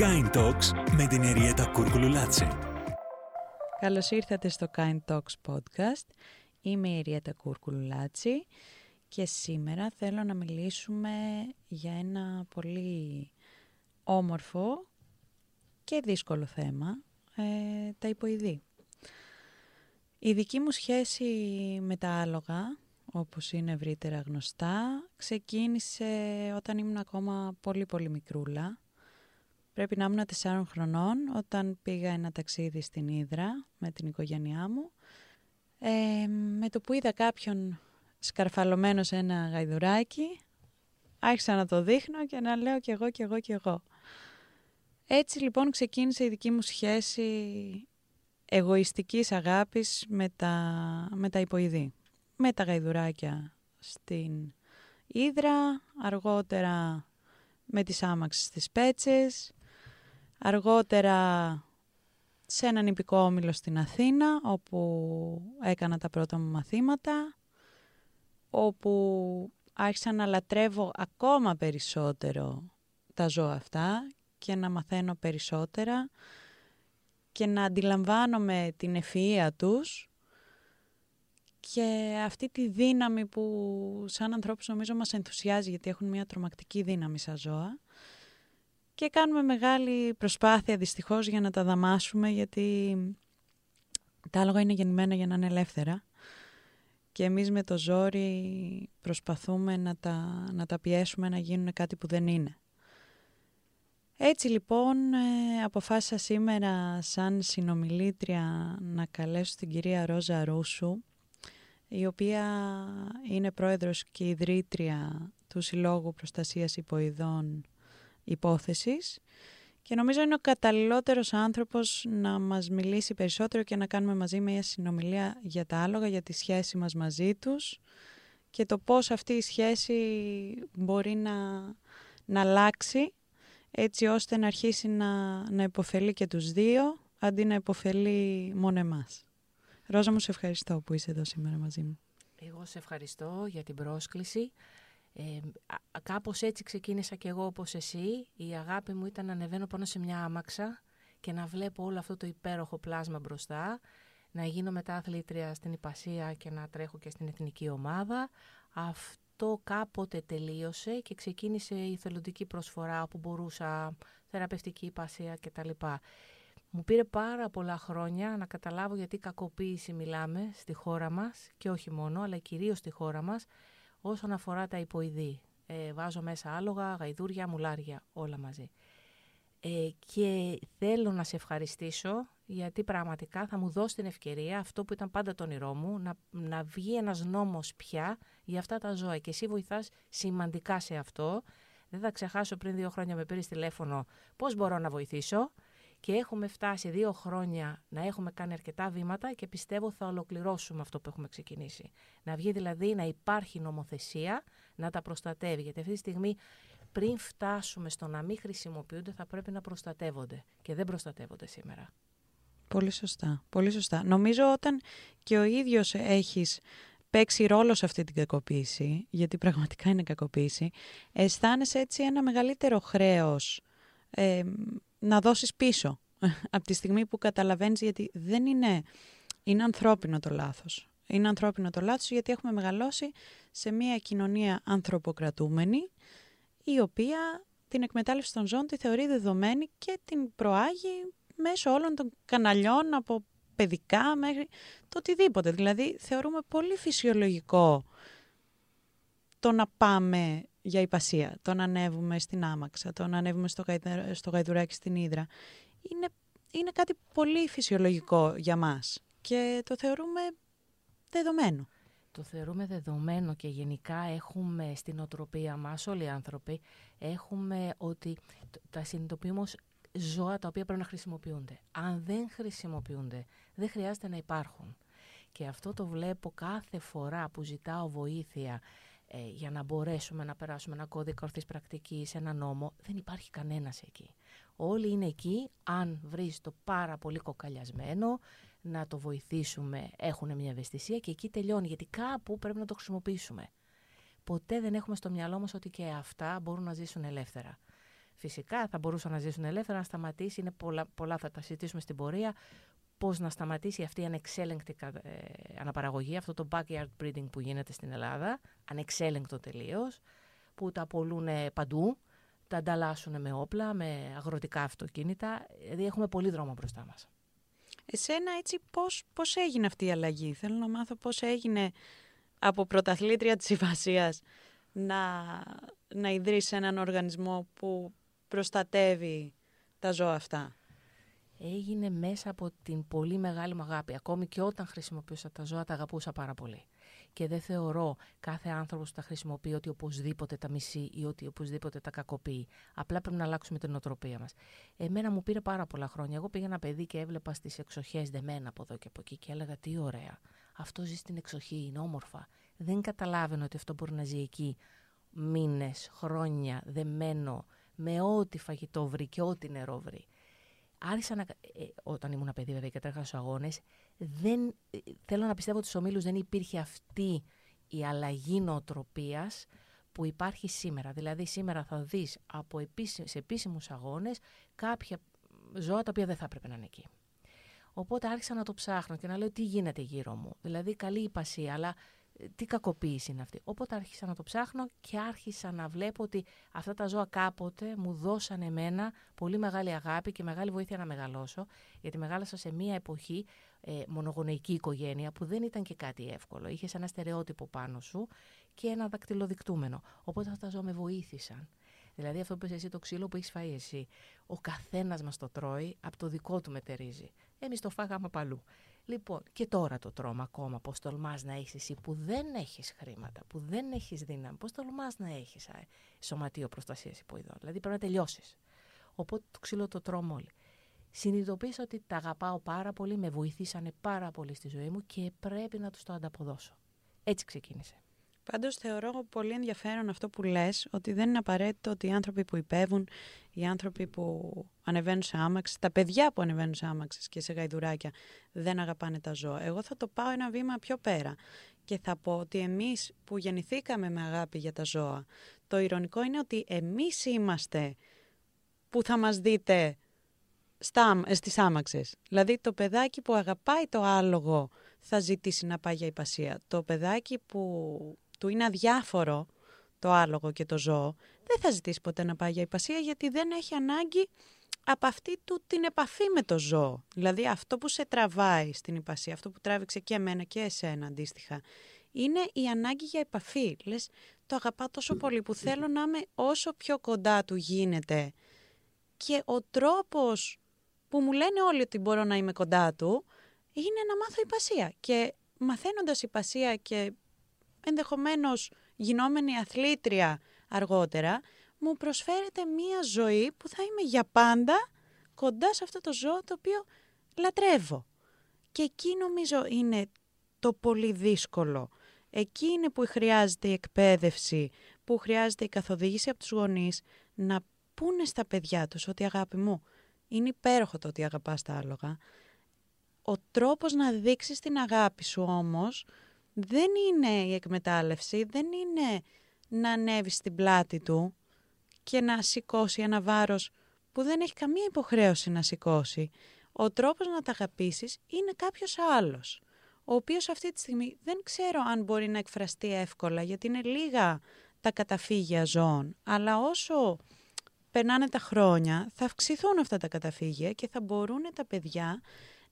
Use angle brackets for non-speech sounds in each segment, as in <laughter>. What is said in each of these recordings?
Kind Talks με την Εριέτα Κούρκουλουλάτση. Καλώς ήρθατε στο Kind Talks podcast. Είμαι η Εριέτα Κούρκουλουλάτση και σήμερα θέλω να μιλήσουμε για ένα πολύ όμορφο και δύσκολο θέμα, ε, τα υποειδή. Η δική μου σχέση με τα άλογα, όπως είναι ευρύτερα γνωστά, ξεκίνησε όταν ήμουν ακόμα πολύ πολύ μικρούλα. Πρέπει να ήμουν τεσσάρων χρονών όταν πήγα ένα ταξίδι στην Ήδρα με την οικογένειά μου. Ε, με το που είδα κάποιον σκαρφαλωμένο σε ένα γαϊδουράκι, άρχισα να το δείχνω και να λέω κι εγώ κι εγώ κι εγώ. Έτσι λοιπόν ξεκίνησε η δική μου σχέση εγωιστικής αγάπης με τα, με τα υποειδή. Με τα γαϊδουράκια στην Ήδρα, αργότερα με τις άμαξες στις Πέτσες, αργότερα σε έναν υπηκό όμιλο στην Αθήνα, όπου έκανα τα πρώτα μου μαθήματα, όπου άρχισα να λατρεύω ακόμα περισσότερο τα ζώα αυτά και να μαθαίνω περισσότερα και να αντιλαμβάνομαι την ευφυΐα τους και αυτή τη δύναμη που σαν ανθρώπους νομίζω μας ενθουσιάζει γιατί έχουν μια τρομακτική δύναμη σαν ζώα και κάνουμε μεγάλη προσπάθεια δυστυχώς για να τα δαμάσουμε γιατί τα άλογα είναι γεννημένα για να είναι ελεύθερα και εμείς με το ζόρι προσπαθούμε να τα, να τα πιέσουμε να γίνουν κάτι που δεν είναι. Έτσι λοιπόν ε, αποφάσισα σήμερα σαν συνομιλήτρια να καλέσω την κυρία Ρόζα Ρούσου η οποία είναι πρόεδρος και ιδρύτρια του Συλλόγου Προστασίας Υποειδών Υπόθεσης και νομίζω είναι ο καταλληλότερος άνθρωπος να μας μιλήσει περισσότερο και να κάνουμε μαζί μια συνομιλία για τα άλογα, για τη σχέση μας μαζί τους και το πώς αυτή η σχέση μπορεί να, να αλλάξει έτσι ώστε να αρχίσει να, να υποφελεί και τους δύο αντί να υποφελεί μόνο εμάς. Ρόζα μου, σε ευχαριστώ που είσαι εδώ σήμερα μαζί μου. Εγώ σε ευχαριστώ για την πρόσκληση. Ε, κάπως έτσι ξεκίνησα κι εγώ όπως εσύ. Η αγάπη μου ήταν να ανεβαίνω πάνω σε μια άμαξα και να βλέπω όλο αυτό το υπέροχο πλάσμα μπροστά, να γίνω μετά αθλήτρια στην Υπασία και να τρέχω και στην εθνική ομάδα. Αυτό κάποτε τελείωσε και ξεκίνησε η θελοντική προσφορά που μπορούσα, θεραπευτική υπασία κτλ. Μου πήρε πάρα πολλά χρόνια να καταλάβω γιατί κακοποίηση μιλάμε στη χώρα μας και όχι μόνο, αλλά κυρίως στη χώρα μας, όσον αφορά τα υποειδή. Ε, βάζω μέσα άλογα, γαϊδούρια, μουλάρια, όλα μαζί. Ε, και θέλω να σε ευχαριστήσω γιατί πραγματικά θα μου δώσεις την ευκαιρία αυτό που ήταν πάντα το όνειρό μου να, να βγει ένας νόμος πια για αυτά τα ζώα και εσύ βοηθάς σημαντικά σε αυτό. Δεν θα ξεχάσω πριν δύο χρόνια με πήρες τηλέφωνο πώς μπορώ να βοηθήσω και έχουμε φτάσει δύο χρόνια να έχουμε κάνει αρκετά βήματα και πιστεύω θα ολοκληρώσουμε αυτό που έχουμε ξεκινήσει. Να βγει δηλαδή να υπάρχει νομοθεσία να τα προστατεύει. Γιατί αυτή τη στιγμή πριν φτάσουμε στο να μην χρησιμοποιούνται θα πρέπει να προστατεύονται και δεν προστατεύονται σήμερα. Πολύ σωστά, πολύ σωστά. Νομίζω όταν και ο ίδιος έχεις παίξει ρόλο σε αυτή την κακοποίηση, γιατί πραγματικά είναι κακοποίηση, αισθάνεσαι έτσι ένα μεγαλύτερο χρέος ε, να δώσεις πίσω <laughs> από τη στιγμή που καταλαβαίνεις γιατί δεν είναι, είναι ανθρώπινο το λάθος. Είναι ανθρώπινο το λάθος γιατί έχουμε μεγαλώσει σε μια κοινωνία ανθρωποκρατούμενη η οποία την εκμετάλλευση των ζώων τη θεωρεί δεδομένη και την προάγει μέσω όλων των καναλιών από παιδικά μέχρι το οτιδήποτε. Δηλαδή θεωρούμε πολύ φυσιολογικό το να πάμε για υπασία, το να ανέβουμε στην άμαξα, το να ανέβουμε στο, στο γαϊδουράκι στην Ήδρα. Είναι, είναι κάτι πολύ φυσιολογικό για μας και το θεωρούμε δεδομένο. Το θεωρούμε δεδομένο και γενικά έχουμε στην οτροπία μας, όλοι οι άνθρωποι, έχουμε ότι τα συνειδητοποιούμε ως ζώα τα οποία πρέπει να χρησιμοποιούνται. Αν δεν χρησιμοποιούνται, δεν χρειάζεται να υπάρχουν. Και αυτό το βλέπω κάθε φορά που ζητάω βοήθεια ε, για να μπορέσουμε να περάσουμε ένα κώδικα ορθής πρακτικής, ένα νόμο, δεν υπάρχει κανένας εκεί. Όλοι είναι εκεί, αν βρεις το πάρα πολύ κοκαλιασμένο, να το βοηθήσουμε, έχουν μια ευαισθησία και εκεί τελειώνει, γιατί κάπου πρέπει να το χρησιμοποιήσουμε. Ποτέ δεν έχουμε στο μυαλό μας ότι και αυτά μπορούν να ζήσουν ελεύθερα. Φυσικά θα μπορούσαν να ζήσουν ελεύθερα, να σταματήσει, είναι πολλά, πολλά θα τα συζητήσουμε στην πορεία, πώς να σταματήσει αυτή η ανεξέλεγκτη ε, αναπαραγωγή, αυτό το backyard breeding που γίνεται στην Ελλάδα, ανεξέλεγκτο τελείως, που τα απολούν παντού, τα ανταλλάσσουν με όπλα, με αγροτικά αυτοκίνητα, δηλαδή έχουμε πολύ δρόμο μπροστά μας. Εσένα έτσι πώς, πώς έγινε αυτή η αλλαγή, θέλω να μάθω πώς έγινε από πρωταθλήτρια της Ιβασίας να, να ιδρύσει έναν οργανισμό που προστατεύει τα ζώα αυτά. Έγινε μέσα από την πολύ μεγάλη μου αγάπη. Ακόμη και όταν χρησιμοποιούσα τα ζώα, τα αγαπούσα πάρα πολύ. Και δεν θεωρώ κάθε άνθρωπος που τα χρησιμοποιεί ότι οπωσδήποτε τα μισεί ή ότι οπωσδήποτε τα κακοποιεί. Απλά πρέπει να αλλάξουμε την οτροπία μας. Εμένα μου πήρε πάρα πολλά χρόνια. Εγώ πήγα παιδί και έβλεπα στις εξοχές δεμένα από εδώ και από εκεί και έλεγα τι ωραία. Αυτό ζει στην εξοχή, είναι όμορφα. Δεν καταλάβαινε ότι αυτό μπορεί να ζει εκεί μήνες, χρόνια, δεμένο, με ό,τι φαγητό βρει και ό,τι νερό βρει. Άρχισα να. Ε, όταν ήμουν παιδί, βέβαια, και τρέχα στους αγώνες, δεν, ε, θέλω να πιστεύω ότι στου ομίλους δεν υπήρχε αυτή η αλλαγή νοοτροπίας που υπάρχει σήμερα. Δηλαδή, σήμερα θα δεις από σε επίσημους αγώνες κάποια ζώα τα οποία δεν θα έπρεπε να είναι εκεί. Οπότε άρχισα να το ψάχνω και να λέω τι γίνεται γύρω μου. Δηλαδή, καλή υπασία, αλλά τι κακοποίηση είναι αυτή. Οπότε άρχισα να το ψάχνω και άρχισα να βλέπω ότι αυτά τα ζώα κάποτε μου δώσαν εμένα πολύ μεγάλη αγάπη και μεγάλη βοήθεια να μεγαλώσω, γιατί μεγάλωσα σε μια εποχή ε, μονογονεϊκή οικογένεια που δεν ήταν και κάτι εύκολο. Είχες ένα στερεότυπο πάνω σου και ένα δακτυλοδεικτούμενο. Οπότε αυτά τα ζώα με βοήθησαν. Δηλαδή αυτό που είσαι εσύ το ξύλο που έχεις φάει εσύ. Ο καθένας μας το τρώει, από το δικό του μετερίζει. Εμείς το φάγαμε παλού. Λοιπόν, και τώρα το τρώμε ακόμα. Πώς τολμάς να έχεις εσύ που δεν έχεις χρήματα, που δεν έχεις δύναμη, πώς τολμάς να έχεις σωματείο προστασίας υποειδών. Δηλαδή πρέπει να τελειώσεις. Οπότε το ξύλο το τρώμε όλοι. Συνειδητοποίησα ότι τα αγαπάω πάρα πολύ, με βοηθήσανε πάρα πολύ στη ζωή μου και πρέπει να τους το ανταποδώσω. Έτσι ξεκίνησε. Πάντως θεωρώ πολύ ενδιαφέρον αυτό που λες, ότι δεν είναι απαραίτητο ότι οι άνθρωποι που υπέβουν, οι άνθρωποι που ανεβαίνουν σε άμαξες, τα παιδιά που ανεβαίνουν σε άμαξες και σε γαϊδουράκια δεν αγαπάνε τα ζώα. Εγώ θα το πάω ένα βήμα πιο πέρα και θα πω ότι εμείς που γεννηθήκαμε με αγάπη για τα ζώα, το ηρωνικό είναι ότι εμείς είμαστε που θα μας δείτε στα, στις άμαξες. Δηλαδή το παιδάκι που αγαπάει το άλογο θα ζητήσει να πάει για υπασία. Το παιδάκι που του είναι αδιάφορο το άλογο και το ζώο, δεν θα ζητήσει ποτέ να πάει για υπασία γιατί δεν έχει ανάγκη από αυτή του την επαφή με το ζώο. Δηλαδή αυτό που σε τραβάει στην υπασία, αυτό που τράβηξε και εμένα και εσένα αντίστοιχα, είναι η ανάγκη για επαφή. Λες, το αγαπά τόσο πολύ που θέλω να είμαι όσο πιο κοντά του γίνεται. Και ο τρόπος που μου λένε όλοι ότι μπορώ να είμαι κοντά του, είναι να μάθω υπασία. Και μαθαίνοντας υπασία και ενδεχομένως γινόμενη αθλήτρια αργότερα, μου προσφέρεται μία ζωή που θα είμαι για πάντα κοντά σε αυτό το ζώο το οποίο λατρεύω. Και εκεί νομίζω είναι το πολύ δύσκολο. Εκεί είναι που χρειάζεται η εκπαίδευση, που χρειάζεται η καθοδήγηση από τους γονείς να πούνε στα παιδιά τους ότι αγάπη μου, είναι υπέροχο το ότι αγαπάς τα άλογα. Ο τρόπος να δείξεις την αγάπη σου όμως δεν είναι η εκμετάλλευση, δεν είναι να ανέβεις στην πλάτη του και να σηκώσει ένα βάρος που δεν έχει καμία υποχρέωση να σηκώσει. Ο τρόπος να τα αγαπήσεις είναι κάποιος άλλος, ο οποίος αυτή τη στιγμή δεν ξέρω αν μπορεί να εκφραστεί εύκολα, γιατί είναι λίγα τα καταφύγια ζώων, αλλά όσο περνάνε τα χρόνια θα αυξηθούν αυτά τα καταφύγια και θα μπορούν τα παιδιά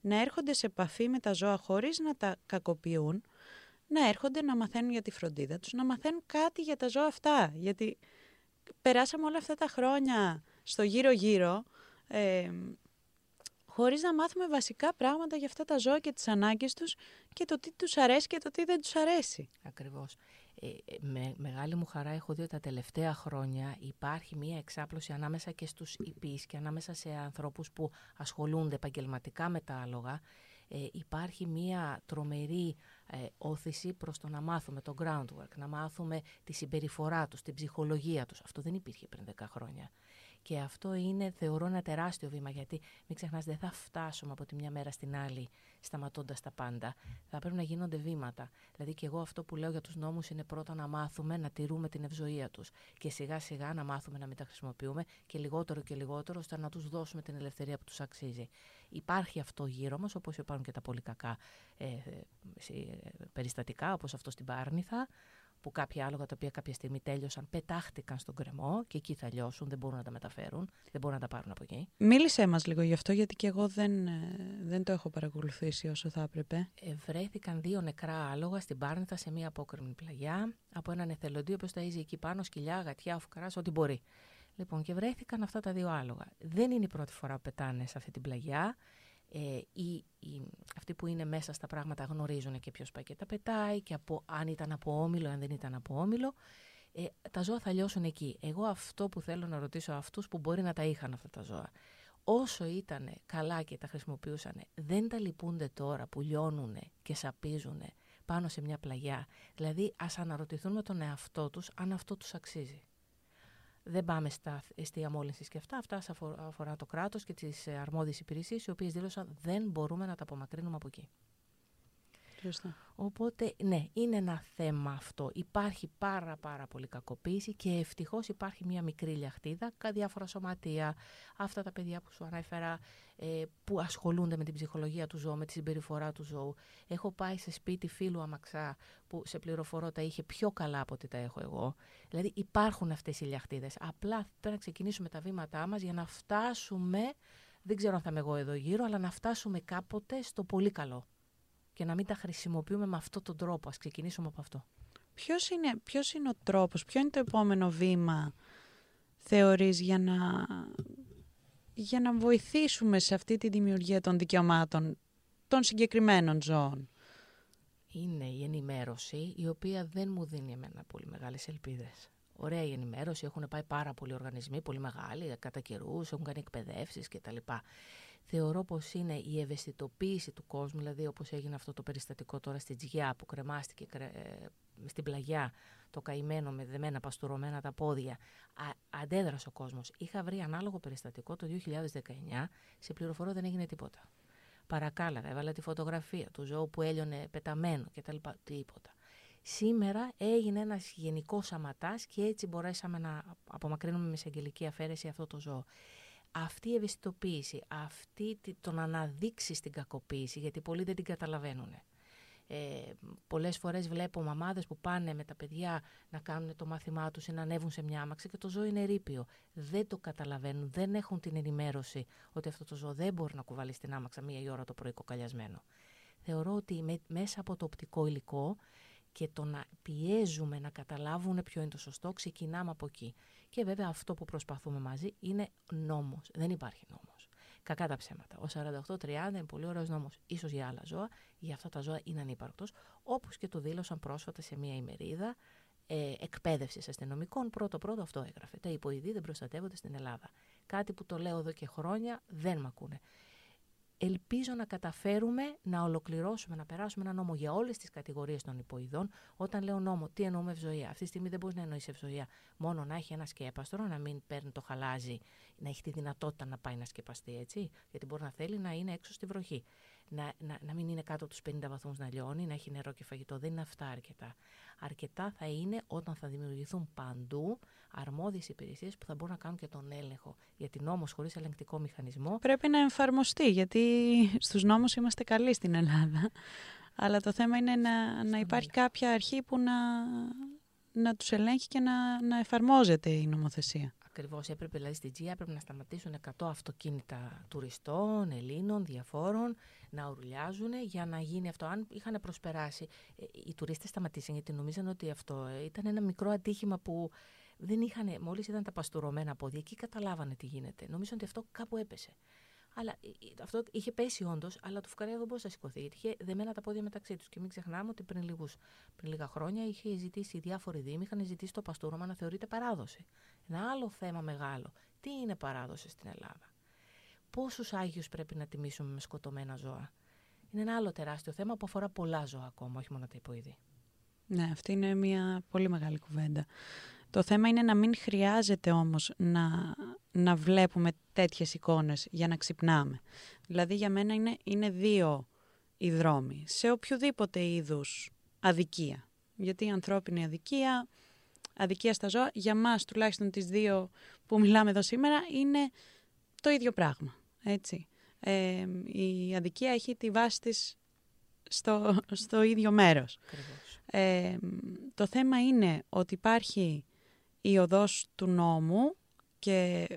να έρχονται σε επαφή με τα ζώα χωρίς να τα κακοποιούν, να έρχονται να μαθαίνουν για τη φροντίδα τους, να μαθαίνουν κάτι για τα ζώα αυτά. Γιατί περάσαμε όλα αυτά τα χρόνια στο γύρω-γύρω, ε, χωρίς να μάθουμε βασικά πράγματα για αυτά τα ζώα και τις ανάγκες τους και το τι τους αρέσει και το τι δεν τους αρέσει. Ακριβώς. Ε, με μεγάλη μου χαρά έχω δει ότι τα τελευταία χρόνια υπάρχει μία εξάπλωση ανάμεσα και στους υπείς και ανάμεσα σε ανθρώπους που ασχολούνται επαγγελματικά με τα άλογα. Ε, υπάρχει μία τρομερή ε, όθηση προς το να μάθουμε το groundwork, να μάθουμε τη συμπεριφορά τους, την ψυχολογία τους. Αυτό δεν υπήρχε πριν 10 χρόνια. Και αυτό είναι, θεωρώ, ένα τεράστιο βήμα, γιατί μην ξεχνάς, δεν θα φτάσουμε από τη μια μέρα στην άλλη σταματώντας τα πάντα. Θα πρέπει να γίνονται βήματα. Δηλαδή, και εγώ αυτό που λέω για τους νόμους είναι πρώτα να μάθουμε να τηρούμε την ευζοία τους. Και σιγά σιγά να μάθουμε να μην τα χρησιμοποιούμε και λιγότερο και λιγότερο, ώστε να τους δώσουμε την ελευθερία που τους αξίζει. Υπάρχει αυτό γύρω μας, όπως υπάρχουν και τα πολύ κακά ε, ε, ε περιστατικά, όπως αυτό στην Πάρνηθα που κάποια άλογα τα οποία κάποια στιγμή τέλειωσαν, πετάχτηκαν στον κρεμό και εκεί θα λιώσουν, δεν μπορούν να τα μεταφέρουν, δεν μπορούν να τα πάρουν από εκεί. Μίλησέ μας λίγο γι' αυτό, γιατί και εγώ δεν, ε, δεν το έχω παρακολουθήσει όσο θα έπρεπε. Ε, βρέθηκαν δύο νεκρά άλογα στην Πάρνηθα σε μια απόκρημη πλαγιά από έναν εθελοντή, ο τα ταΐζει εκεί πάνω, σκυλιά, γατιά, φουκαράς, ό,τι μπορεί. Λοιπόν, και βρέθηκαν αυτά τα δύο άλογα. Δεν είναι η πρώτη φορά που πετάνε σε αυτή την πλαγιά ε, οι, αυτοί που είναι μέσα στα πράγματα γνωρίζουν και ποιος πάει και τα πετάει και από, αν ήταν από όμιλο, αν δεν ήταν από όμιλο. Ε, τα ζώα θα λιώσουν εκεί. Εγώ αυτό που θέλω να ρωτήσω αυτούς που μπορεί να τα είχαν αυτά τα ζώα. Όσο ήταν καλά και τα χρησιμοποιούσαν, δεν τα λυπούνται τώρα που λιώνουν και σαπίζουν πάνω σε μια πλαγιά; Δηλαδή ας αναρωτηθούν με τον εαυτό τους αν αυτό τους αξίζει δεν πάμε στα αιστεία μόλυνσης και αυτά. Αυτά αφορά το κράτος και τις ε, αρμόδιες υπηρεσίες, οι οποίες δήλωσαν δεν μπορούμε να τα απομακρύνουμε από εκεί. Οπότε, ναι, είναι ένα θέμα αυτό. Υπάρχει πάρα πάρα πολύ κακοποίηση και ευτυχώς υπάρχει μια μικρή λιαχτίδα, διάφορα σωματεία, αυτά τα παιδιά που σου ανέφερα, ε, που ασχολούνται με την ψυχολογία του ζώου, με τη συμπεριφορά του ζώου. Έχω πάει σε σπίτι φίλου αμαξά που σε πληροφορώ τα είχε πιο καλά από ό,τι τα έχω εγώ. Δηλαδή υπάρχουν αυτές οι λιαχτίδες. Απλά πρέπει να ξεκινήσουμε τα βήματά μας για να φτάσουμε, δεν ξέρω αν θα είμαι εγώ εδώ γύρω, αλλά να φτάσουμε κάποτε στο πολύ καλό και να μην τα χρησιμοποιούμε με αυτόν τον τρόπο. Ας ξεκινήσουμε από αυτό. Ποιος είναι, ποιος είναι ο τρόπος, ποιο είναι το επόμενο βήμα θεωρείς για να, για να βοηθήσουμε σε αυτή τη δημιουργία των δικαιωμάτων των συγκεκριμένων ζώων; Είναι η ενημέρωση η οποία δεν μου δίνει εμένα πολύ μεγάλες ελπίδες. Ωραία η ενημέρωση, έχουν πάει πάρα πολλοί οργανισμοί, πολύ μεγάλοι, κατά καιρούς, έχουν κάνει εκπαιδεύσεις κτλ θεωρώ πως είναι η ευαισθητοποίηση του κόσμου, δηλαδή όπως έγινε αυτό το περιστατικό τώρα στη Τζιά που κρεμάστηκε ε, στην πλαγιά το καημένο με δεμένα παστουρωμένα τα πόδια, α, αντέδρασε ο κόσμος. Είχα βρει ανάλογο περιστατικό το 2019, σε πληροφορώ δεν έγινε τίποτα. Παρακάλαγα, έβαλα τη φωτογραφία του ζώου που έλειωνε πεταμένο κτλ. Τίποτα. Σήμερα έγινε ένας γενικός αματάς και έτσι μπορέσαμε να απομακρύνουμε με εισαγγελική αφαίρεση αυτό το ζώο αυτή η ευαισθητοποίηση, αυτή το να αναδείξεις την κακοποίηση, γιατί πολλοί δεν την καταλαβαίνουν. Ε, πολλές φορές βλέπω μαμάδες που πάνε με τα παιδιά να κάνουν το μάθημά τους ή να ανέβουν σε μια άμαξα και το ζώο είναι ρήπιο. Δεν το καταλαβαίνουν, δεν έχουν την ενημέρωση ότι αυτό το ζώο δεν μπορεί να κουβαλεί στην άμαξα μία ώρα το πρωί κοκαλιασμένο. Θεωρώ ότι μέσα από το οπτικό υλικό και το να πιέζουμε να καταλάβουν ποιο είναι το σωστό, ξεκινάμε από εκεί. Και βέβαια αυτό που προσπαθούμε μαζί είναι νόμος. Δεν υπάρχει νόμος. Κακά τα ψέματα. Ο 48-30 είναι πολύ ωραίος νόμος. Ίσως για άλλα ζώα, για αυτά τα ζώα είναι ανύπαρκτος. Όπως και το δήλωσαν πρόσφατα σε μια ημερίδα ε, εκπαίδευσης αστυνομικών. Πρώτο-πρώτο αυτό έγραφε. Τα υποειδή δεν προστατεύονται στην Ελλάδα. Κάτι που το λέω εδώ και χρόνια δεν με ακούνε ελπίζω να καταφέρουμε να ολοκληρώσουμε, να περάσουμε ένα νόμο για όλες τις κατηγορίες των υποειδών. Όταν λέω νόμο, τι εννοούμε ευζοία. Αυτή τη στιγμή δεν μπορείς να εννοείς ευζοία μόνο να έχει ένα σκέπαστρο, να μην παίρνει το χαλάζι, να έχει τη δυνατότητα να πάει να σκεπαστεί έτσι. Γιατί μπορεί να θέλει να είναι έξω στη βροχή. Να, να, να μην είναι κάτω από τους 50 βαθμούς να λιώνει, να έχει νερό και φαγητό. Δεν είναι αυτά αρκετά. Αρκετά θα είναι όταν θα δημιουργηθούν παντού αρμόδιες υπηρεσίες που θα μπορούν να κάνουν και τον έλεγχο. Γιατί νόμος χωρίς ελεγκτικό μηχανισμό. Πρέπει να εφαρμοστεί, γιατί στους νόμους είμαστε καλοί στην Ελλάδα. Αλλά το θέμα είναι να, να υπάρχει κάποια αρχή που να, να τους ελέγχει και να, να εφαρμόζεται η νομοθεσία. Ακριβώς. Έπρεπε δηλαδή στην Τζία έπρεπε να σταματήσουν 100 αυτοκίνητα τουριστών, Ελλήνων, διαφόρων, να ουρλιάζουν για να γίνει αυτό. Αν είχαν προσπεράσει, ε, οι τουρίστες σταματήσαν γιατί νομίζαν ότι αυτό ε, ήταν ένα μικρό ατύχημα που δεν είχαν, μόλις ήταν τα παστουρωμένα πόδια, εκεί καταλάβανε τι γίνεται. Νομίζω ότι αυτό κάπου έπεσε. Αλλά ε, ε, αυτό είχε πέσει όντως, αλλά το φουκαρέα δεν μπορούσε να σηκωθεί. Γιατί είχε δεμένα τα πόδια μεταξύ τους. Και μην ξεχνάμε ότι πριν, λίγους, πριν λίγα χρόνια είχε ζητήσει διάφοροι δήμοι, είχαν ζητήσει το παστούρωμα να θεωρείται παράδοση. Ένα άλλο θέμα μεγάλο. Τι είναι παράδοση στην Ελλάδα; Πόσους Άγιους πρέπει να τιμήσουμε με σκοτωμένα ζώα; είναι ένα άλλο τεράστιο θέμα που αφορά πολλά ζώα ακόμα, όχι μόνο τα υποειδή. Ναι, αυτή είναι μια πολύ μεγάλη κουβέντα. Το θέμα είναι να μην χρειάζεται όμως να, να βλέπουμε τέτοιες εικόνες για να ξυπνάμε. Δηλαδή για μένα είναι, είναι δύο οι δρόμοι σε οποιοδήποτε είδους αδικία. Γιατί η ανθρώπινη αδικία, αδικία στα ζώα, για μας τουλάχιστον τις δύο που μιλάμε εδώ σήμερα, είναι το ίδιο πράγμα. Έτσι. Ε, η αδικία έχει τη βάση της στο, στο ίδιο μέρος. Ε, το θέμα είναι ότι υπάρχει η οδός του νόμου και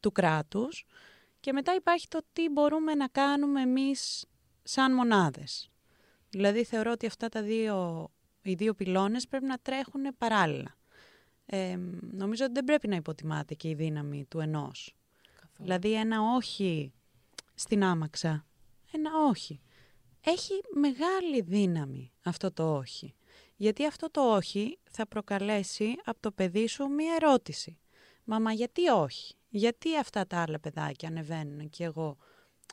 του κράτους και μετά υπάρχει το τι μπορούμε να κάνουμε εμείς σαν μονάδες. Δηλαδή θεωρώ ότι αυτά τα δύο, οι δύο πυλώνες πρέπει να τρέχουν παράλληλα. Ε, νομίζω ότι δεν πρέπει να υποτιμάται και η δύναμη του ενός. Δηλαδή ένα όχι στην άμαξα, ένα όχι. Έχει μεγάλη δύναμη αυτό το όχι. Γιατί αυτό το όχι θα προκαλέσει από το παιδί σου μία ερώτηση. Μαμά, γιατί όχι; Γιατί αυτά τα άλλα παιδάκια ανεβαίνουν και εγώ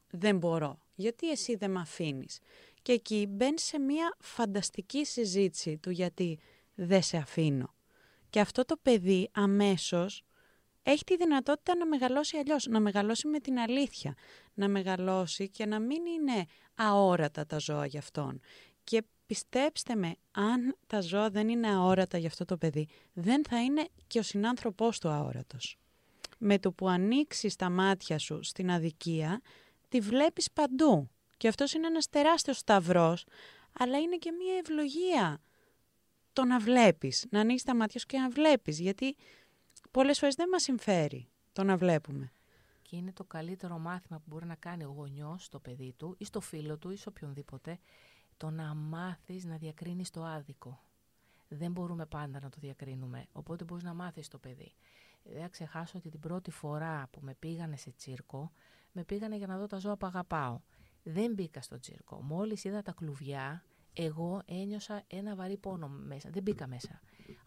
δεν μπορώ; Γιατί εσύ δεν με αφήνεις; Και εκεί μπαίνει σε μία φανταστική συζήτηση του γιατί δεν σε αφήνω; Και αυτό το παιδί αμέσως έχει τη δυνατότητα να μεγαλώσει αλλιώς, να μεγαλώσει με την αλήθεια, να μεγαλώσει και να μην είναι αόρατα τα ζώα για αυτόν. Και πιστέψτε με, αν τα ζώα δεν είναι αόρατα για αυτό το παιδί, δεν θα είναι και ο συνάνθρωπός του αόρατος. Με το που ανοίξεις τα μάτια σου στην αδικία, τη βλέπεις παντού. Και αυτός είναι ένας τεράστιος σταυρός, αλλά είναι και μια ευλογία το να βλέπεις, να ανοίξεις τα μάτια σου και να βλέπεις, γιατί πολλές φορές δεν μας συμφέρει το να βλέπουμε. Και είναι το καλύτερο μάθημα που μπορεί να κάνει ο γονιός στο παιδί του ή στο φίλο του ή σε οποιονδήποτε, το να μάθεις να διακρίνεις το άδικο. Δεν μπορούμε πάντα να το διακρίνουμε, οπότε μπορείς να μάθεις το παιδί. Δεν θα ξεχάσω ότι την πρώτη φορά που με πήγανε σε τσίρκο, με πήγανε για να δω τα ζώα που αγαπάω. Δεν μπήκα στο τσίρκο. Μόλις είδα τα κλουβιά, εγώ ένιωσα ένα βαρύ πόνο μέσα. Δεν μπήκα μέσα.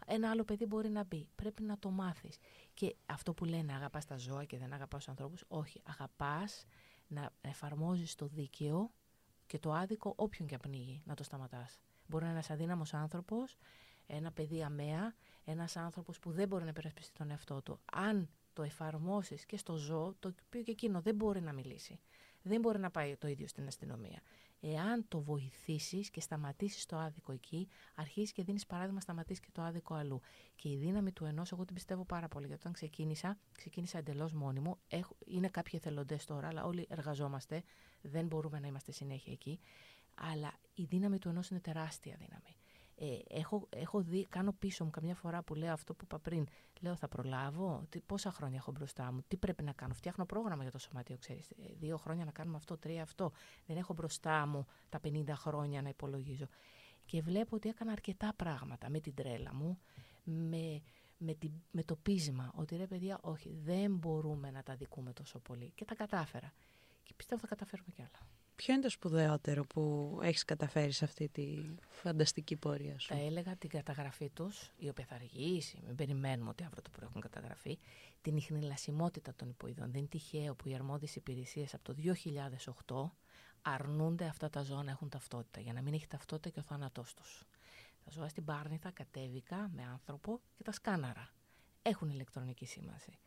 Ένα άλλο παιδί μπορεί να μπει. Πρέπει να το μάθεις. Και αυτό που λένε αγαπάς τα ζώα και δεν αγαπάς τους ανθρώπους, όχι. Αγαπάς να εφαρμόζεις το δίκαιο και το άδικο όποιον και απνίγει να το σταματάς. Μπορεί να είναι ένας αδύναμος άνθρωπος, ένα παιδί αμαία, ένας άνθρωπος που δεν μπορεί να υπερασπιστεί τον εαυτό του. Αν το εφαρμόσεις και στο ζώο, το οποίο και εκείνο δεν μπορεί να μιλήσει. Δεν μπορεί να πάει το ίδιο στην αστυνομία. Εάν το βοηθήσεις και σταματήσεις το άδικο εκεί, αρχίζεις και δίνεις παράδειγμα σταματήσεις και το άδικο αλλού. Και η δύναμη του ενός, εγώ την πιστεύω πάρα πολύ. Γιατί όταν ξεκίνησα, ξεκίνησα εντελώς μόνη μου. Έχω, είναι κάποιοι εθελοντές τώρα, αλλά όλοι εργαζόμαστε. Δεν μπορούμε να είμαστε συνέχεια εκεί. Αλλά η δύναμη του ενός είναι τεράστια δύναμη. Ε, έχω, έχω δει, κάνω πίσω μου καμιά φορά που λέω αυτό που είπα πριν. Λέω, θα προλάβω, τι, πόσα χρόνια έχω μπροστά μου, τι πρέπει να κάνω; Φτιάχνω πρόγραμμα για το σωματείο, ξέρεις. Ε, δύο χρόνια να κάνουμε αυτό, τρία αυτό. Δεν έχω μπροστά μου τα 50 χρόνια να υπολογίζω. Και βλέπω ότι έκανα αρκετά πράγματα με την τρέλα μου, με, με, την, με το πείσμα ότι ρε παιδιά, όχι, δεν μπορούμε να τα δικούμε τόσο πολύ. Και τα κατάφερα. Και πιστεύω θα καταφέρουμε κι άλλα. Ποιο είναι το σπουδαιότερο που έχεις καταφέρει σε αυτή τη φανταστική πορεία σου; Θα έλεγα την καταγραφή τους, η οποία θα αργήσει, μην περιμένουμε ότι αύριο το πρωί έχουν καταγραφεί, την ιχνηλασιμότητα των υποειδών. Δεν είναι τυχαίο που οι αρμόδιες υπηρεσίες από το 2008 αρνούνται αυτά τα ζώα να έχουν ταυτότητα, για να μην έχει ταυτότητα και ο θάνατός τους. Τα ζώα στην Πάρνηθα κατέβηκα με άνθρωπο και τα σκάναρα. Έχουν ηλεκτρονική σήμανση.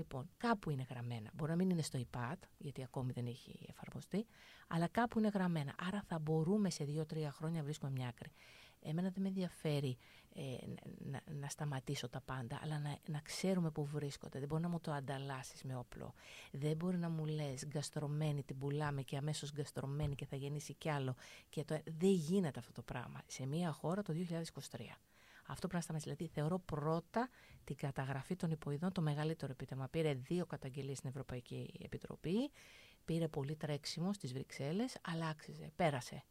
Λοιπόν, κάπου είναι γραμμένα. Μπορεί να μην είναι στο iPad, γιατί ακόμη δεν έχει εφαρμοστεί, αλλά κάπου είναι γραμμένα. Άρα θα μπορούμε σε δύο-τρία χρόνια να βρίσκουμε μια άκρη. Εμένα δεν με ενδιαφέρει ε, να, να, σταματήσω τα πάντα, αλλά να, να ξέρουμε πού βρίσκονται. Δεν μπορεί να μου το ανταλλάσσεις με όπλο. Δεν μπορεί να μου λες γκαστρωμένη την πουλάμε και αμέσως γκαστρωμένη και θα γεννήσει κι άλλο. Και το, δεν γίνεται αυτό το πράγμα σε μια χώρα το 2023. Αυτό πρέπει να σταματήσει. Δηλαδή, θεωρώ πρώτα την καταγραφή των υποειδών το μεγαλύτερο επίτευγμα. Πήρε δύο καταγγελίες στην Ευρωπαϊκή Επιτροπή, πήρε πολύ τρέξιμο στις Βρυξέλλες, αλλά άξιζε, πέρασε.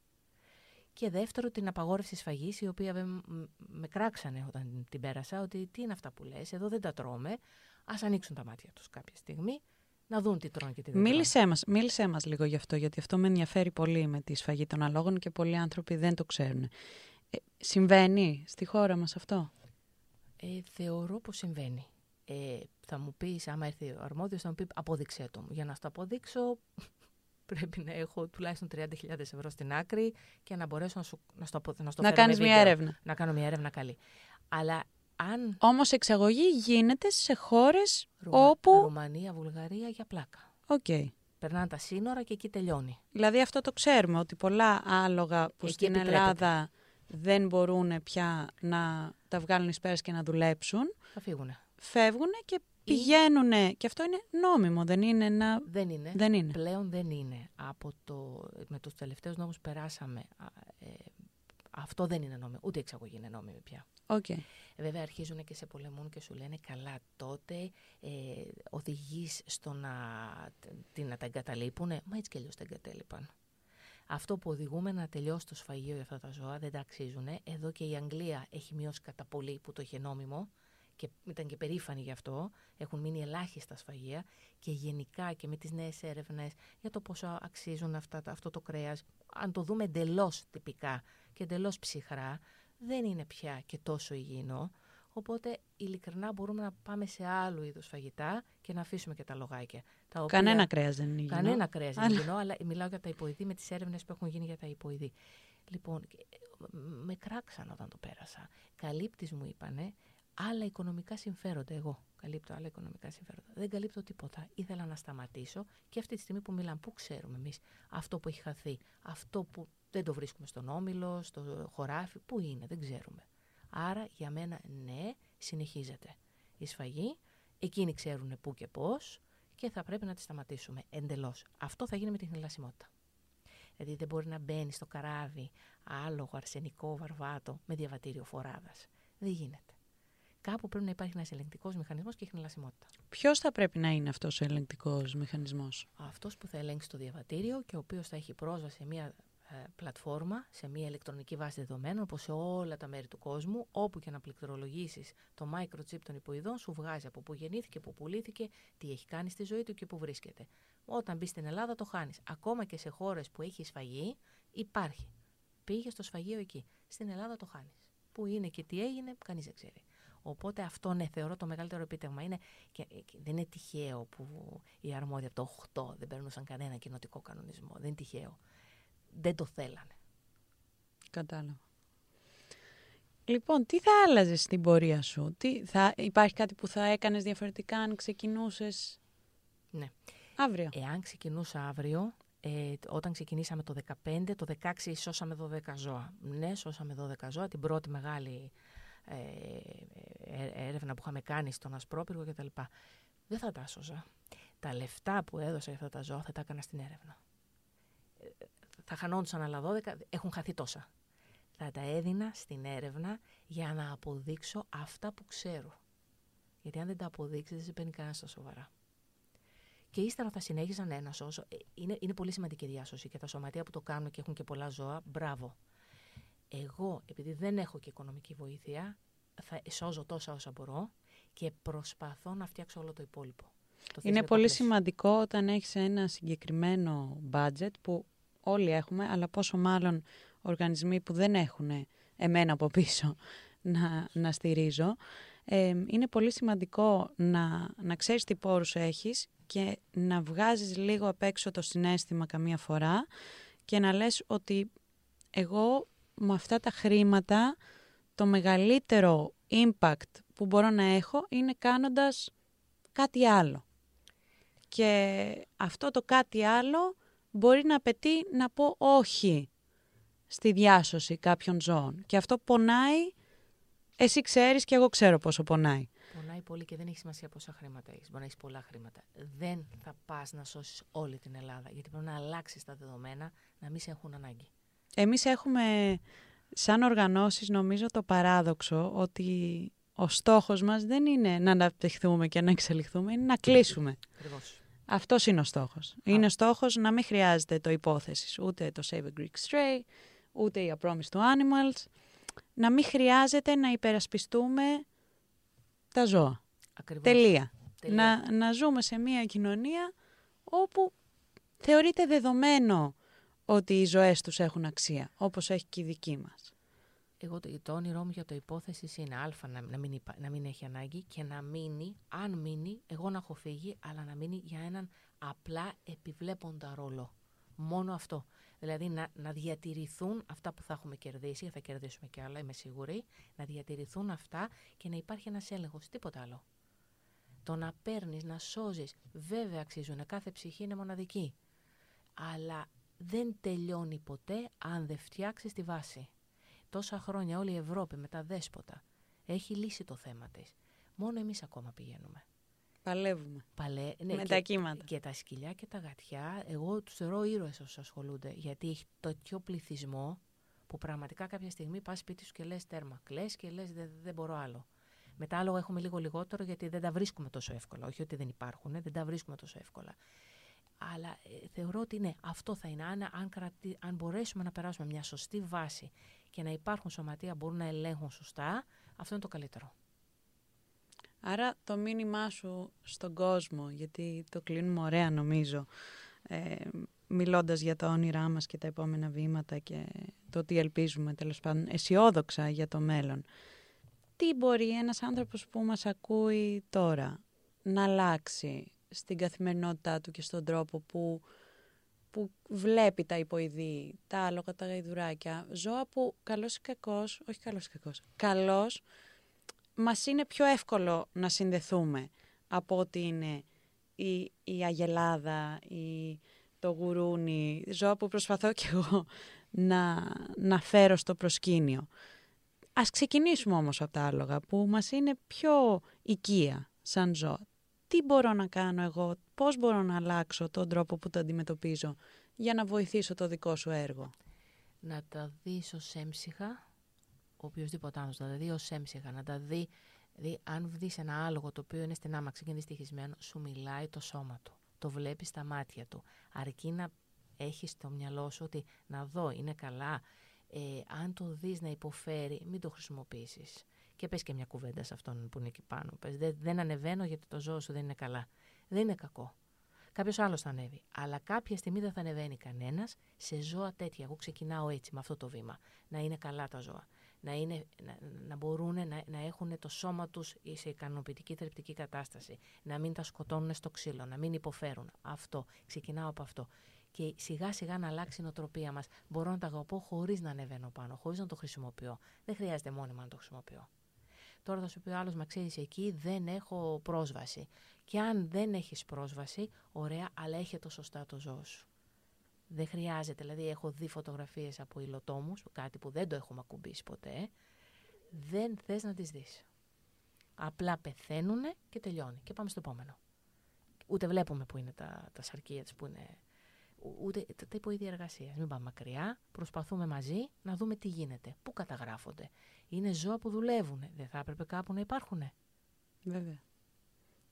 Και δεύτερο, την απαγόρευση σφαγής, η οποία με κράξανε όταν την πέρασα, ότι τι είναι αυτά που λες, εδώ δεν τα τρώμε, ας ανοίξουν τα μάτια τους κάποια στιγμή, να δουν τι τρώνε και τι δεν μίλησέ μας, μίλησέ μας λίγο γι' αυτό, γιατί αυτό με ενδιαφέρει πολύ με τη σφαγή των αλόγων και πολλοί άνθρωποι δεν το ξέρουν. Ε, συμβαίνει στη χώρα μας αυτό; Ε, θεωρώ πως συμβαίνει. Ε, θα μου πεις, άμα έρθει ο αρμόδιος, θα μου πει απόδειξέ το μου. Για να στο αποδείξω, <laughs> πρέπει να έχω τουλάχιστον 30.000 ευρώ στην άκρη και να μπορέσω να, σου, να, στο, να, στο να φέρω με κάνεις μια βίντεο. έρευνα. Να κάνω μια έρευνα καλή. Αλλά αν Όμως εξαγωγή γίνεται σε χώρες Ρουμα- όπου... Ρουμανία, Βουλγαρία για πλάκα. Οκ. Περνάνε τα σύνορα και εκεί τελειώνει. Δηλαδή αυτό το ξέρουμε, ότι πολλά άλογα που Εκεί στην επιτρέπεται. Ελλάδα δεν μπορούν πια να τα βγάλουν εις πέρας και να δουλέψουν, Θα φύγουνε. φεύγουν και πηγαίνουν. Και αυτό είναι νόμιμο, δεν είναι ένα... Δεν είναι. Δεν είναι. Πλέον δεν είναι. Από το, με τους τελευταίους νόμους που περάσαμε. α, ε, αυτό δεν είναι νόμιμο. Ούτε η εξαγωγή είναι νόμιμη πια. Οκ. Ε, Βέβαια αρχίζουν και σε πολεμούν και σου λένε καλά τότε ε, οδηγείς στο να, τι, να τα εγκαταλείπουνε. Μα έτσι κι αλλιώς τα εγκατέλειπαν. Αυτό που οδηγούμε να τελειώσει το σφαγείο για αυτά τα ζώα δεν τα αξίζουν. Εδώ και η Αγγλία έχει μειώσει κατά πολύ που το είχε νόμιμο και ήταν και περήφανοι γι' αυτό. Έχουν μείνει ελάχιστα σφαγεία και γενικά και με τις νέες έρευνες για το πόσο αξίζουν αυτά, τα- αυτό το κρέας. Αν το δούμε εντελώς τυπικά και εντελώς ψυχρά, δεν είναι πια και τόσο υγιεινό. Οπότε ειλικρινά μπορούμε να πάμε σε άλλου είδους φαγητά και να αφήσουμε και τα λογάκια. Τα οποία- Κανένα κρέας δεν είναι υγιεινό. Κανένα κρέας δεν είναι Αλλά- υγιεινό, αλλά μιλάω για τα υποειδή με τις έρευνες που έχουν γίνει για τα υποειδή. Λοιπόν, και, ε, με κράξαν όταν το πέρασα. Καλύπτει, μου είπανε, άλλα οικονομικά συμφέροντα. Εγώ καλύπτω άλλα οικονομικά συμφέροντα. Δεν καλύπτω τίποτα. Ήθελα να σταματήσω και αυτή τη στιγμή που μιλάμε, πού ξέρουμε εμείς αυτό που έχει χαθεί, αυτό που δεν το βρίσκουμε στον όμιλο, στο χωράφι, πού είναι, δεν ξέρουμε. Άρα για μένα ναι, συνεχίζεται η σφαγή. Εκείνοι ξέρουν πού και πώς και θα πρέπει να τη σταματήσουμε εντελώς. Αυτό θα γίνει με την χνηλασιμότητα. Δηλαδή δεν μπορεί να μπαίνει στο καράβι άλογο, αρσενικό, βαρβάτο με διαβατήριο φοράδας. Δεν γίνεται. Κάπου πρέπει να υπάρχει ένας ελεγκτικός μηχανισμός και χνηλασιμότητα. Ποιος θα πρέπει να είναι αυτός ο ελεγκτικός μηχανισμός; Αυτός που θα ελέγξει το διαβατήριο και ο οποίος θα έχει πρόσβαση σε μια ε, πλατφόρμα, σε μια ηλεκτρονική βάση δεδομένων, όπως σε όλα τα μέρη του κόσμου, όπου και να πληκτρολογήσεις το microchip των υποειδών, σου βγάζει από πού γεννήθηκε, πού πουλήθηκε, τι έχει κάνει στη ζωή του και πού βρίσκεται. Όταν μπεις στην Ελλάδα το χάνεις. Ακόμα και σε χώρες που έχει σφαγή, υπάρχει. Πήγες στο σφαγείο εκεί. Στην Ελλάδα το χάνεις. Πού είναι και τι έγινε, κανείς δεν ξέρει. Οπότε αυτό ναι, θεωρώ το μεγαλύτερο επίτευγμα. Είναι, και, και δεν είναι τυχαίο που οι αρμόδιοι από το 8 δεν περνούσαν κανένα κοινοτικό κανονισμό. Δεν είναι τυχαίο. Δεν το θέλανε. Κατάλαβα. Λοιπόν, τι θα άλλαζες στην πορεία σου, τι θα, υπάρχει κάτι που θα έκανες διαφορετικά αν ξεκινούσες Ναι. αύριο; Εάν ξεκινούσα αύριο, ε, όταν ξεκινήσαμε το 15, το 16 σώσαμε 12 ζώα. Ναι, σώσαμε 12 ζώα, την πρώτη μεγάλη ε, ε, έρευνα που είχαμε κάνει στον Ασπρόπυργο κτλ. Δεν θα τα σώζα. Τα λεφτά που έδωσα για αυτά τα ζώα θα τα έκανα στην έρευνα. Ε, θα χανόντουσαν άλλα 12, έχουν χαθεί τόσα. Θα τα έδινα στην έρευνα για να αποδείξω αυτά που ξέρω. Γιατί αν δεν τα αποδείξεις, δεν σε παίρνει κανένας στα σοβαρά. Και ύστερα θα συνέχιζα ναι, να σώσω. Ε, Είναι, είναι πολύ σημαντική η διάσωση και τα σωματεία που το κάνουν και έχουν και πολλά ζώα, μπράβο. Εγώ, επειδή δεν έχω και οικονομική βοήθεια, θα σώζω τόσα όσα μπορώ και προσπαθώ να φτιάξω όλο το υπόλοιπο. Το Είναι θεσμικό πολύ πλαίσιο. σημαντικό όταν έχεις ένα συγκεκριμένο budget που όλοι έχουμε, αλλά πόσο μάλλον οργανισμοί που δεν έχουν εμένα από πίσω <laughs> να, να στηρίζω. Ε, είναι πολύ σημαντικό να, να ξέρεις τι πόρους έχεις και να βγάζεις λίγο απ' έξω το συνέστημα καμία φορά και να λες ότι εγώ με αυτά τα χρήματα το μεγαλύτερο impact που μπορώ να έχω είναι κάνοντας κάτι άλλο. Και αυτό το κάτι άλλο μπορεί να απαιτεί να πω όχι στη διάσωση κάποιων ζώων. Και αυτό πονάει, εσύ ξέρεις και εγώ ξέρω πόσο πονάει. Πονάει πολύ και δεν έχει σημασία πόσα χρήματα έχεις. Μπορεί να έχεις πολλά χρήματα. Δεν θα πας να σώσεις όλη την Ελλάδα. Γιατί πρέπει να αλλάξεις τα δεδομένα να μην σε έχουν ανάγκη. Εμείς έχουμε σαν οργανώσεις νομίζω το παράδοξο ότι ο στόχος μας δεν είναι να αναπτυχθούμε και να εξελιχθούμε, είναι να κλείσουμε. Ακριβώς. Αυτός είναι ο στόχος. Είναι ο στόχος να μην χρειάζεται το υπόθεσης, ούτε το Save a Greek Stray, ούτε η A Promise to Animals. Να μην χρειάζεται να υπερασπιστούμε τα ζώα. Ακριβώς. Τελεία. Τελεία. Να, να ζούμε σε μια κοινωνία όπου θεωρείται δεδομένο ότι οι ζωές τους έχουν αξία, όπως έχει και η δική μας. Εγώ το, το όνειρό μου για το υπόθεση είναι α, να, να, μην, υπά- να μην έχει ανάγκη και να μείνει, αν μείνει, εγώ να έχω φύγει, αλλά να μείνει για έναν απλά επιβλέποντα ρόλο. Μόνο αυτό. Δηλαδή να, να διατηρηθούν αυτά που θα έχουμε κερδίσει, θα κερδίσουμε κι άλλα, είμαι σίγουρη, να διατηρηθούν αυτά και να υπάρχει ένας έλεγχος, τίποτα άλλο. Το να παίρνεις, να σώζεις, βέβαια αξίζουν, κάθε ψυχή είναι μοναδική. Αλλά δεν τελειώνει ποτέ αν δεν φτιάξεις τη βάση. Τόσα χρόνια όλη η Ευρώπη με τα δέσποτα έχει λύσει το θέμα της. Μόνο εμείς ακόμα πηγαίνουμε. Παλεύουμε. Παλέ, ναι, με και, τα κύματα. Και τα σκυλιά και τα γατιά, εγώ τους θεωρώ ήρωες όσους ασχολούνται. Γιατί έχει τέτοιο πληθυσμό που πραγματικά κάποια στιγμή πας σπίτι σου και λες τέρμα. Κλαις και λες δεν, δεν μπορώ άλλο. Με τα άλογα έχουμε λίγο λιγότερο γιατί δεν τα βρίσκουμε τόσο εύκολα. Όχι ότι δεν υπάρχουν, δεν τα βρίσκουμε τόσο εύκολα. Αλλά ε, θεωρώ ότι ναι, αυτό θα είναι. Αν, αν, κρατη, αν μπορέσουμε να περάσουμε μια σωστή βάση και να υπάρχουν σωματεία που μπορούν να ελέγχουν σωστά, αυτό είναι το καλύτερο. Άρα το μήνυμά σου στον κόσμο, γιατί το κλείνουμε ωραία νομίζω, ε, μιλώντας για τα όνειρά μας και τα επόμενα βήματα και το τι ελπίζουμε τέλος πάντων αισιόδοξα για το μέλλον. Τι μπορεί ένας άνθρωπος που μας ακούει τώρα να αλλάξει στην καθημερινότητά του και στον τρόπο που, που βλέπει τα υποειδή, τα άλογα, τα γαϊδουράκια, ζώα που καλός ή κακός, όχι καλός ή κακός, καλός μας είναι πιο εύκολο να συνδεθούμε από ότι είναι η, η αγελάδα, η, το γουρούνι, ζώα που προσπαθώ κι εγώ να, να φέρω στο προσκήνιο. Ας ξεκινήσουμε όμως από τα άλογα που μας είναι πιο οικία σαν ζώα. Τι μπορώ να κάνω εγώ, πώς μπορώ να αλλάξω τον τρόπο που το αντιμετωπίζω για να βοηθήσω το δικό σου έργο; Να τα δεις ως έμψυχα οποιοδήποτε άλλος, να τα δει ως έμψυχα, να τα δει. Δηλαδή, αν δει ένα άλογο το οποίο είναι στην άμαξη και είναι στοιχισμένο, σου μιλάει το σώμα του. Το βλέπεις στα μάτια του. Αρκεί να έχεις στο μυαλό σου ότι να δω, είναι καλά. Ε, αν το δεις να υποφέρει, μην το χρησιμοποιήσεις. Και πες και μια κουβέντα σε αυτόν που είναι εκεί πάνω. Πες, δεν, δεν ανεβαίνω γιατί το ζώο σου δεν είναι καλά. Δεν είναι κακό. Κάποιος άλλος θα ανέβει. Αλλά κάποια στιγμή δεν θα ανεβαίνει κανένας σε ζώα τέτοια. Εγώ ξεκινάω έτσι με αυτό το βήμα. Να είναι καλά τα ζώα να, είναι, να, να μπορούν να, να έχουν το σώμα τους σε ικανοποιητική θρεπτική κατάσταση, να μην τα σκοτώνουν στο ξύλο, να μην υποφέρουν. Αυτό, ξεκινάω από αυτό. Και σιγά σιγά να αλλάξει η νοοτροπία μας. Μπορώ να τα αγαπώ χωρίς να ανεβαίνω πάνω, χωρίς να το χρησιμοποιώ. Δεν χρειάζεται μόνιμα να το χρησιμοποιώ. Τώρα θα σου πει ο άλλος, μα ξέρεις, εκεί δεν έχω πρόσβαση. Και αν δεν έχεις πρόσβαση, ωραία, αλλά έχει το σωστά το ζώο σου. Δεν χρειάζεται, δηλαδή έχω δει φωτογραφίες από υλοτόμους, κάτι που δεν το έχουμε ακουμπήσει ποτέ, δεν θες να τις δεις. Απλά πεθαίνουν και τελειώνει και πάμε στο επόμενο. Ούτε βλέπουμε που είναι τα, τα σαρκία που είναι, ούτε τα, τα υποείδια εργασία. Μην πάμε μακριά, προσπαθούμε μαζί να δούμε τι γίνεται, πού καταγράφονται. Είναι ζώα που δουλεύουν, δεν θα έπρεπε κάπου να υπάρχουν. Βέβαια.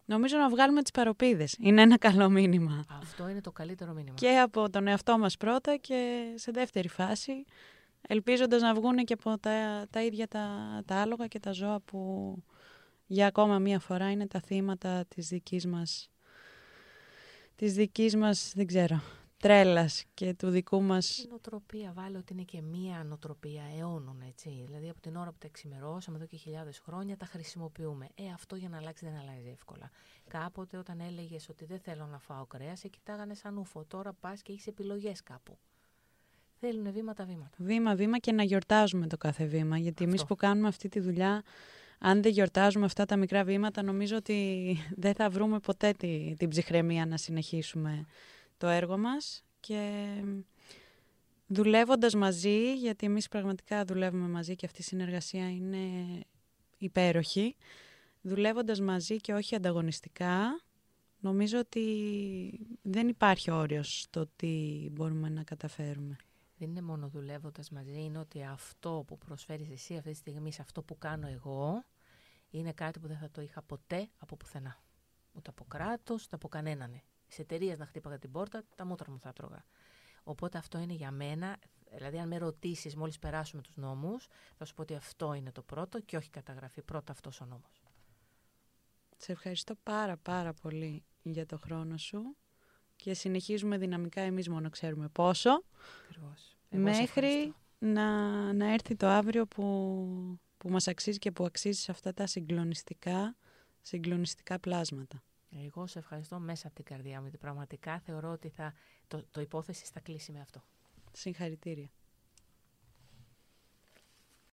Νομίζω να βγάλουμε τις παροπίδες. Είναι ένα καλό μήνυμα. Αυτό είναι το καλύτερο μήνυμα. Και από τον εαυτό μας πρώτα και σε δεύτερη φάση, ελπίζοντας να βγουν και από τα, τα ίδια τα, τα άλογα και τα ζώα που για ακόμα μία φορά είναι τα θύματα της δικής μας, της δικής μας, δεν ξέρω, τρέλας και του δικού μας... Η νοοτροπία, βάλε ότι είναι και μία νοοτροπία αιώνων, έτσι. Δηλαδή από την ώρα που τα εξημερώσαμε εδώ και χιλιάδες χρόνια τα χρησιμοποιούμε. Ε, αυτό για να αλλάξει δεν αλλάζει εύκολα. Κάποτε όταν έλεγες ότι δεν θέλω να φάω κρέας, σε κοιτάγανε σαν ούφο. Τώρα πας και έχεις επιλογές κάπου. Θέλουν βήματα-βήματα. Βήμα-βήμα και να γιορτάζουμε το κάθε βήμα. Γιατί εμείς που κάνουμε αυτή τη δουλειά, αν δεν γιορτάζουμε αυτά τα μικρά βήματα, νομίζω ότι δεν θα βρούμε ποτέ τη, την ψυχραιμία να συνεχίσουμε το έργο μας και δουλεύοντας μαζί, γιατί εμείς πραγματικά δουλεύουμε μαζί και αυτή η συνεργασία είναι υπέροχη, δουλεύοντας μαζί και όχι ανταγωνιστικά, νομίζω ότι δεν υπάρχει όριος στο τι μπορούμε να καταφέρουμε. Δεν είναι μόνο δουλεύοντας μαζί, είναι ότι αυτό που προσφέρεις εσύ αυτή τη στιγμή σε αυτό που κάνω εγώ, είναι κάτι που δεν θα το είχα ποτέ από πουθενά. Ούτε από κράτος, ούτε από κανέναν σε εταιρείες να χτύπαγα την πόρτα, τα μούτρα μου θα τρώγα. Οπότε αυτό είναι για μένα, δηλαδή αν με ρωτήσεις μόλις περάσουμε τους νόμους, θα σου πω ότι αυτό είναι το πρώτο και όχι καταγραφή. Πρώτα αυτός ο νόμος. Σε ευχαριστώ πάρα πάρα πολύ για το χρόνο σου και συνεχίζουμε δυναμικά εμείς μόνο ξέρουμε πόσο μέχρι να, να έρθει το αύριο που, που μας αξίζει και που αξίζει σε αυτά τα συγκλονιστικά, συγκλονιστικά πλάσματα. Εγώ σε ευχαριστώ μέσα από την καρδιά μου, γιατί πραγματικά θεωρώ ότι θα, το, το υπόθεση θα κλείσει με αυτό. Συγχαρητήρια.